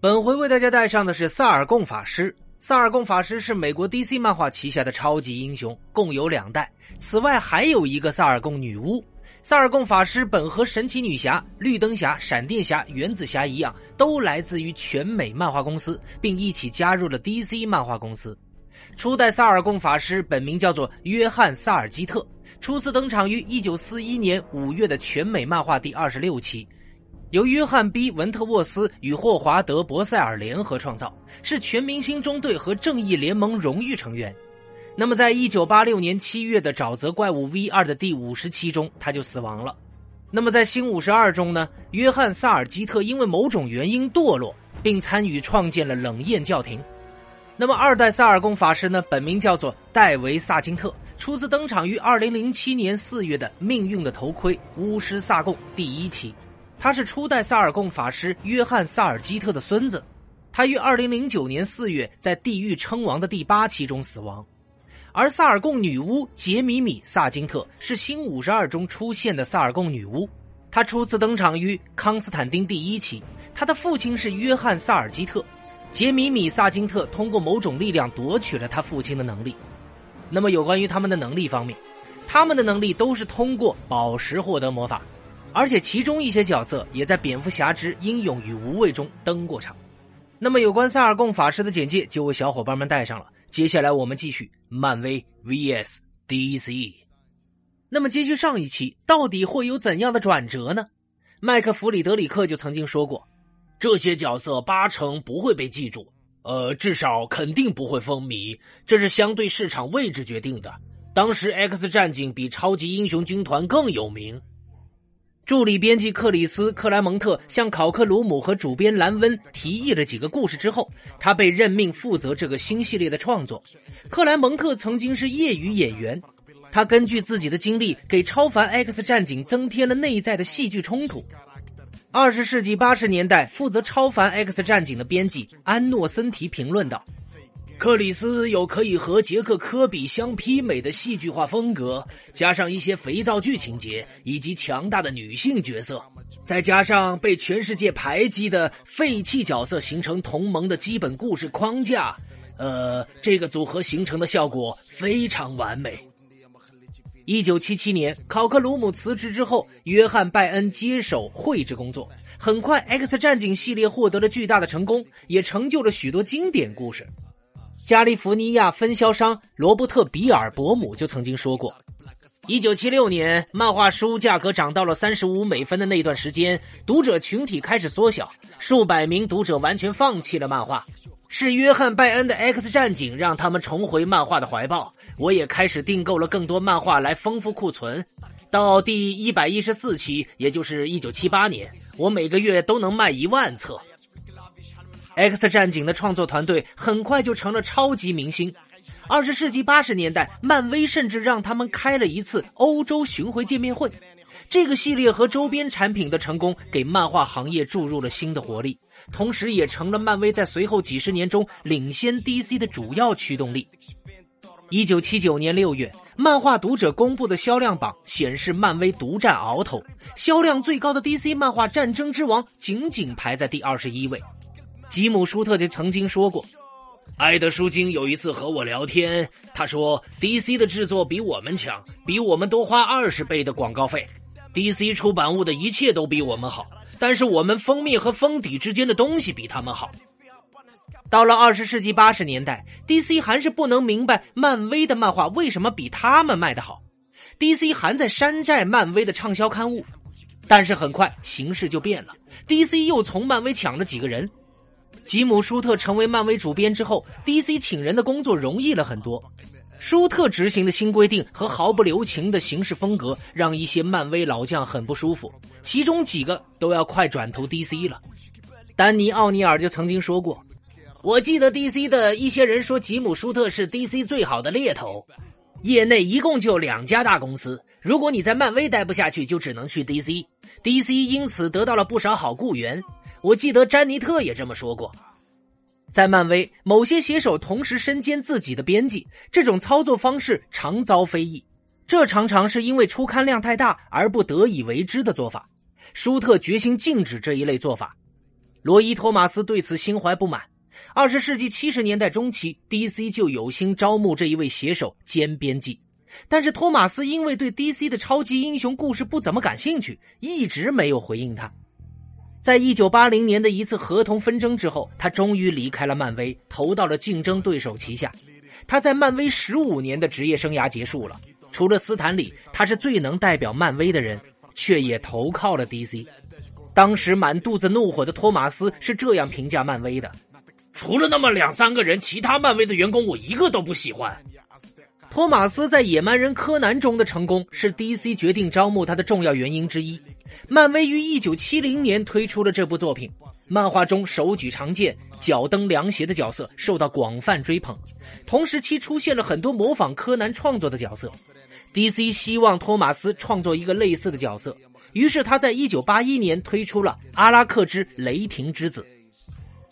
本回为大家带上的是萨尔贡法师。萨尔贡法师是美国 DC 漫画旗下的超级英雄，共有两代。此外，还有一个萨尔贡女巫。萨尔贡法师本和神奇女侠、绿灯侠、闪电侠、原子侠一样，都来自于全美漫画公司，并一起加入了 DC 漫画公司。初代萨尔贡法师本名叫做约翰·萨尔基特，初次登场于1941年5月的全美漫画第二十六期。由约翰 ·B· 文特沃斯与霍华德·博塞尔联合创造，是全明星中队和正义联盟荣誉成员。那么，在一九八六年七月的沼泽怪物 V 二的第五十期中，他就死亡了。那么，在新五十二中呢？约翰·萨尔基特因为某种原因堕落，并参与创建了冷艳教廷。那么，二代萨尔贡法师呢？本名叫做戴维·萨金特，初次登场于二零零七年四月的《命运的头盔：巫师萨贡》第一期。他是初代萨尔贡法师约翰·萨尔基特的孙子，他于二零零九年四月在地狱称王的第八期中死亡。而萨尔贡女巫杰米米·萨金特是新五十二中出现的萨尔贡女巫，她初次登场于康斯坦丁第一期。她的父亲是约翰·萨尔基特，杰米米·萨金特通过某种力量夺取了他父亲的能力。那么有关于他们的能力方面，他们的能力都是通过宝石获得魔法。而且其中一些角色也在《蝙蝠侠之英勇与无畏》中登过场。那么有关萨尔贡法师的简介就为小伙伴们带上了。接下来我们继续漫威 VS DC。那么接续上一期，到底会有怎样的转折呢？麦克弗里德里克就曾经说过，这些角色八成不会被记住，呃，至少肯定不会风靡，这是相对市场位置决定的。当时 X 战警比超级英雄军团更有名。助理编辑克里斯·克莱蒙特向考克·鲁姆和主编兰温提议了几个故事之后，他被任命负责这个新系列的创作。克莱蒙特曾经是业余演员，他根据自己的经历给《超凡 X 战警》增添了内在的戏剧冲突。二十世纪八十年代，负责《超凡 X 战警》的编辑安诺森提评论道。克里斯有可以和杰克科比相媲美的戏剧化风格，加上一些肥皂剧情节以及强大的女性角色，再加上被全世界排挤的废弃角色形成同盟的基本故事框架，呃，这个组合形成的效果非常完美。一九七七年，考克鲁姆辞职之后，约翰拜恩接手绘制工作。很快，《X 战警》系列获得了巨大的成功，也成就了许多经典故事。加利福尼亚分销商罗伯特·比尔伯姆就曾经说过：“一九七六年，漫画书价格涨到了三十五美分的那段时间，读者群体开始缩小，数百名读者完全放弃了漫画。是约翰·拜恩的《X 战警》让他们重回漫画的怀抱。我也开始订购了更多漫画来丰富库存。到第一百一十四期，也就是一九七八年，我每个月都能卖一万册。” X 战警的创作团队很快就成了超级明星。二十世纪八十年代，漫威甚至让他们开了一次欧洲巡回见面会。这个系列和周边产品的成功，给漫画行业注入了新的活力，同时也成了漫威在随后几十年中领先 DC 的主要驱动力。一九七九年六月，漫画读者公布的销量榜显示，漫威独占鳌头，销量最高的 DC 漫画《战争之王》仅仅排在第二十一位。吉姆·舒特就曾经说过：“埃德舒金有一次和我聊天，他说 DC 的制作比我们强，比我们多花二十倍的广告费。DC 出版物的一切都比我们好，但是我们封面和封底之间的东西比他们好。”到了二十世纪八十年代，DC 还是不能明白漫威的漫画为什么比他们卖得好，DC 还在山寨漫威的畅销刊物。但是很快形势就变了，DC 又从漫威抢了几个人。吉姆·舒特成为漫威主编之后，DC 请人的工作容易了很多。舒特执行的新规定和毫不留情的行事风格，让一些漫威老将很不舒服，其中几个都要快转投 DC 了。丹尼·奥尼尔就曾经说过：“我记得 DC 的一些人说，吉姆·舒特是 DC 最好的猎头。业内一共就两家大公司，如果你在漫威待不下去，就只能去 DC。DC 因此得到了不少好雇员。”我记得詹妮特也这么说过，在漫威，某些写手同时身兼自己的编辑，这种操作方式常遭非议。这常常是因为出刊量太大而不得已为之的做法。舒特决心禁止这一类做法。罗伊·托马斯对此心怀不满。二十世纪七十年代中期，DC 就有心招募这一位写手兼编辑，但是托马斯因为对 DC 的超级英雄故事不怎么感兴趣，一直没有回应他。在一九八零年的一次合同纷争之后，他终于离开了漫威，投到了竞争对手旗下。他在漫威十五年的职业生涯结束了。除了斯坦李，他是最能代表漫威的人，却也投靠了 DC。当时满肚子怒火的托马斯是这样评价漫威的：“除了那么两三个人，其他漫威的员工我一个都不喜欢。”托马斯在《野蛮人柯南》中的成功是 DC 决定招募他的重要原因之一。漫威于1970年推出了这部作品，漫画中手举长剑、脚蹬凉鞋的角色受到广泛追捧，同时期出现了很多模仿柯南创作的角色。DC 希望托马斯创作一个类似的角色，于是他在1981年推出了《阿拉克之雷霆之子》。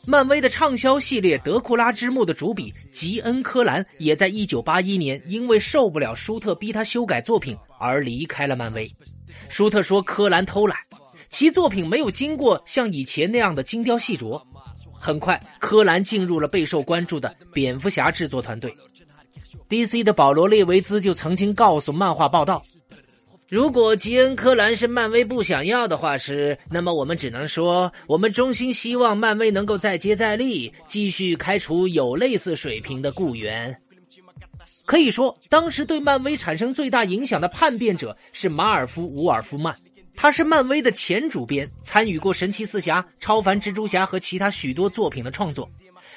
漫威的畅销系列《德库拉之墓》的主笔吉恩·科兰也在1981年因为受不了舒特逼他修改作品而离开了漫威。舒特说科兰偷懒，其作品没有经过像以前那样的精雕细琢。很快，科兰进入了备受关注的蝙蝠侠制作团队。DC 的保罗·列维兹就曾经告诉漫画报道。如果吉恩·柯兰是漫威不想要的画师，那么我们只能说，我们衷心希望漫威能够再接再厉，继续开除有类似水平的雇员。可以说，当时对漫威产生最大影响的叛变者是马尔夫·伍尔夫曼，他是漫威的前主编，参与过《神奇四侠》《超凡蜘蛛侠》和其他许多作品的创作。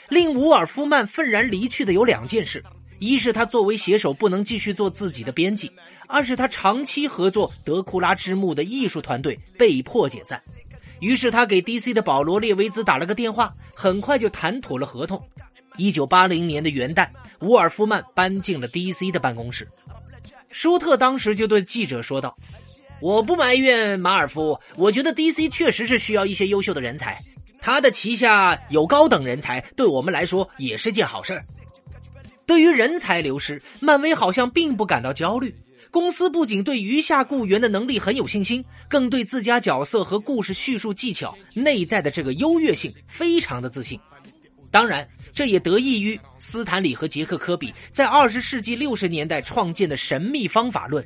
令伍尔夫曼愤然离去的有两件事。一是他作为写手不能继续做自己的编辑，二是他长期合作德库拉之墓的艺术团队被迫解散。于是他给 DC 的保罗·列维兹打了个电话，很快就谈妥了合同。一九八零年的元旦，伍尔夫曼搬进了 DC 的办公室。舒特当时就对记者说道：“我不埋怨马尔夫，我觉得 DC 确实是需要一些优秀的人才，他的旗下有高等人才，对我们来说也是件好事儿。”对于人才流失，漫威好像并不感到焦虑。公司不仅对余下雇员的能力很有信心，更对自家角色和故事叙述技巧内在的这个优越性非常的自信。当然，这也得益于斯坦李和杰克科比在二十世纪六十年代创建的神秘方法论。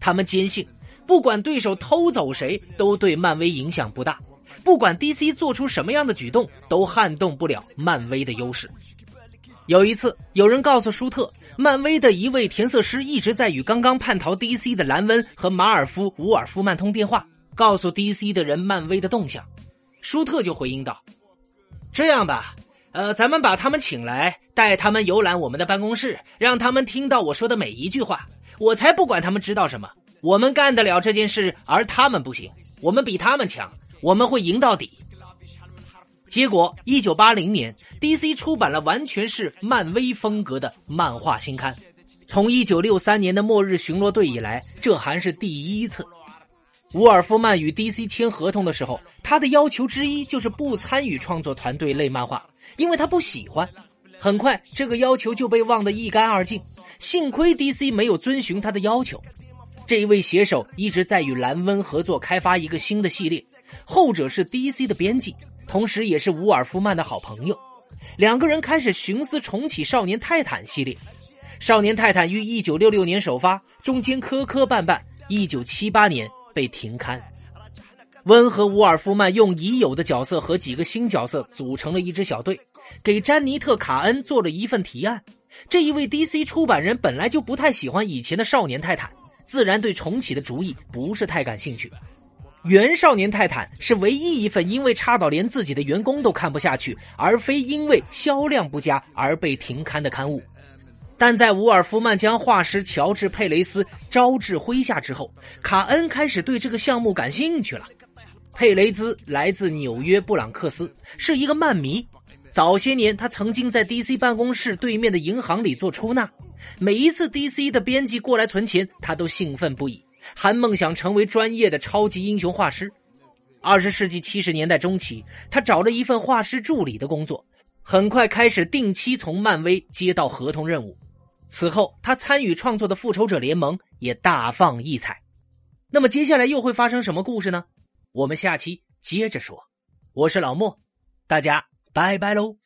他们坚信，不管对手偷走谁，都对漫威影响不大；不管 DC 做出什么样的举动，都撼动不了漫威的优势。有一次，有人告诉舒特，漫威的一位填色师一直在与刚刚叛逃 DC 的兰温和马尔夫·伍尔夫曼通电话，告诉 DC 的人漫威的动向。舒特就回应道：“这样吧，呃，咱们把他们请来，带他们游览我们的办公室，让他们听到我说的每一句话。我才不管他们知道什么，我们干得了这件事，而他们不行。我们比他们强，我们会赢到底。”结果，一九八零年，DC 出版了完全是漫威风格的漫画新刊。从一九六三年的《末日巡逻队》以来，这还是第一次。沃尔夫曼与 DC 签合同的时候，他的要求之一就是不参与创作团队类漫画，因为他不喜欢。很快，这个要求就被忘得一干二净。幸亏 DC 没有遵循他的要求。这一位写手一直在与兰温合作开发一个新的系列，后者是 DC 的编辑。同时，也是伍尔夫曼的好朋友，两个人开始寻思重启《少年泰坦》系列。《少年泰坦》于一九六六年首发，中间磕磕绊绊，一九七八年被停刊。温和伍尔夫曼用已有的角色和几个新角色组成了一支小队，给詹妮特·卡恩做了一份提案。这一位 DC 出版人本来就不太喜欢以前的《少年泰坦》，自然对重启的主意不是太感兴趣。原少年泰坦是唯一一份因为差到连自己的员工都看不下去，而非因为销量不佳而被停刊的刊物。但在伍尔夫曼将画师乔治·佩雷斯招至麾下之后，卡恩开始对这个项目感兴趣了。佩雷兹来自纽约布朗克斯，是一个漫迷。早些年，他曾经在 DC 办公室对面的银行里做出纳。每一次 DC 的编辑过来存钱，他都兴奋不已。还梦想成为专业的超级英雄画师。二十世纪七十年代中期，他找了一份画师助理的工作，很快开始定期从漫威接到合同任务。此后，他参与创作的《复仇者联盟》也大放异彩。那么，接下来又会发生什么故事呢？我们下期接着说。我是老莫，大家拜拜喽。